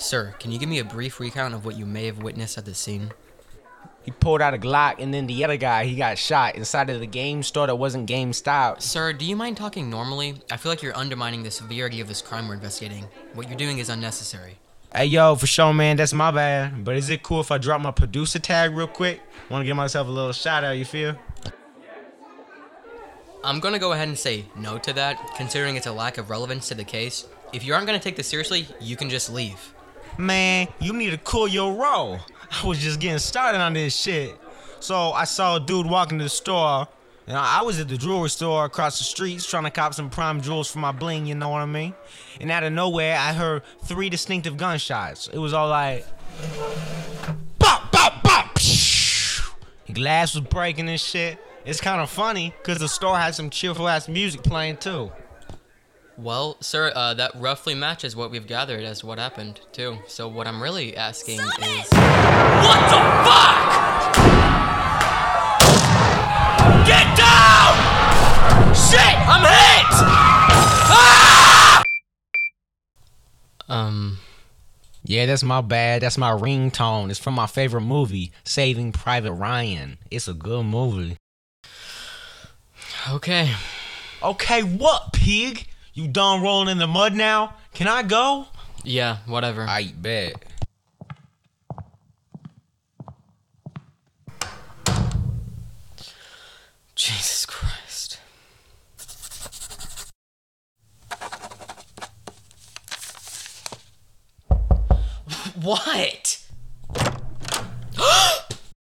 Sir, can you give me a brief recount of what you may have witnessed at the scene? He pulled out a Glock, and then the other guy, he got shot inside of the game store that wasn't game style. Sir, do you mind talking normally? I feel like you're undermining the severity of this crime we're investigating. What you're doing is unnecessary. Hey, yo, for sure, man, that's my bad. But is it cool if I drop my producer tag real quick? Want to give myself a little shout out, you feel? I'm gonna go ahead and say no to that, considering it's a lack of relevance to the case. If you aren't gonna take this seriously, you can just leave. Man, you need to cool your roll. I was just getting started on this shit. So I saw a dude walking to the store. And I was at the jewelry store across the streets trying to cop some prime jewels for my bling, you know what I mean? And out of nowhere, I heard three distinctive gunshots. It was all like, bop, bop, bop. Glass was breaking and shit. It's kind of funny because the store had some cheerful ass music playing too. Well, sir, uh, that roughly matches what we've gathered as what happened, too. So what I'm really asking is... What the fuck? Get down! Shit, I'm hit! Ah! Um... Yeah, that's my bad. That's my ringtone. It's from my favorite movie, Saving Private Ryan. It's a good movie. Okay. Okay, what, pig? You done rolling in the mud now? Can I go? Yeah, whatever. I bet. Jesus Christ. What?